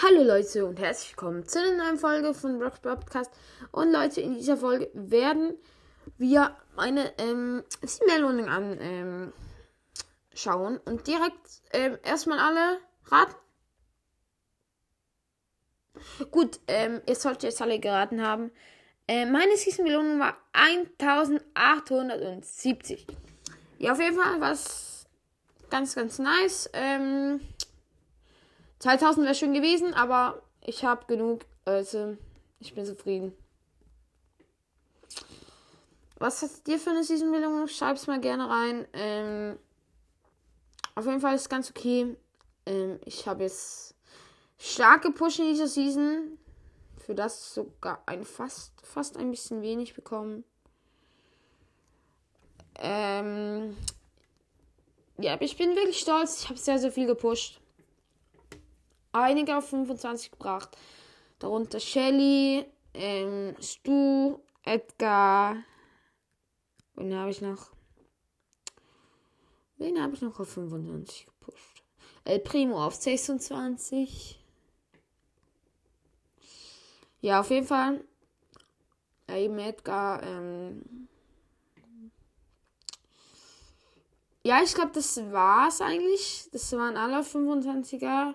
Hallo Leute und herzlich willkommen zu einer neuen Folge von Rocks Podcast. Und Leute, in dieser Folge werden wir meine ähm, Meldungen anschauen ähm, und direkt ähm, erstmal alle raten. Gut, ähm, ihr solltet jetzt alle geraten haben. Äh, meine Season-Belohnung war 1870. Ja, auf jeden Fall was ganz, ganz nice. Ähm, 2000 wäre schön gewesen, aber ich habe genug. Also, ich bin zufrieden. Was hast du dir für eine Season-Belohnung? Schreib's mal gerne rein. Ähm, auf jeden Fall ist es ganz okay. Ähm, ich habe jetzt stark gepusht in dieser Season. Für das sogar ein fast, fast ein bisschen wenig bekommen. Ähm, ja, ich bin wirklich stolz. Ich habe sehr, sehr viel gepusht einige auf 25 gebracht. Darunter Shelly, ähm, Stu, Edgar. Wen habe ich noch? Wen habe ich noch auf 25 gepusht? El Primo auf 26. Ja, auf jeden Fall. Eben Edgar. Ähm ja, ich glaube, das war's eigentlich. Das waren alle 25er.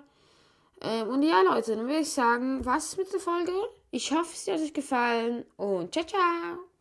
Ähm, und ja, Leute, dann würde ich sagen, was mit der Folge? Ich hoffe, es hat euch gefallen und ciao, ciao.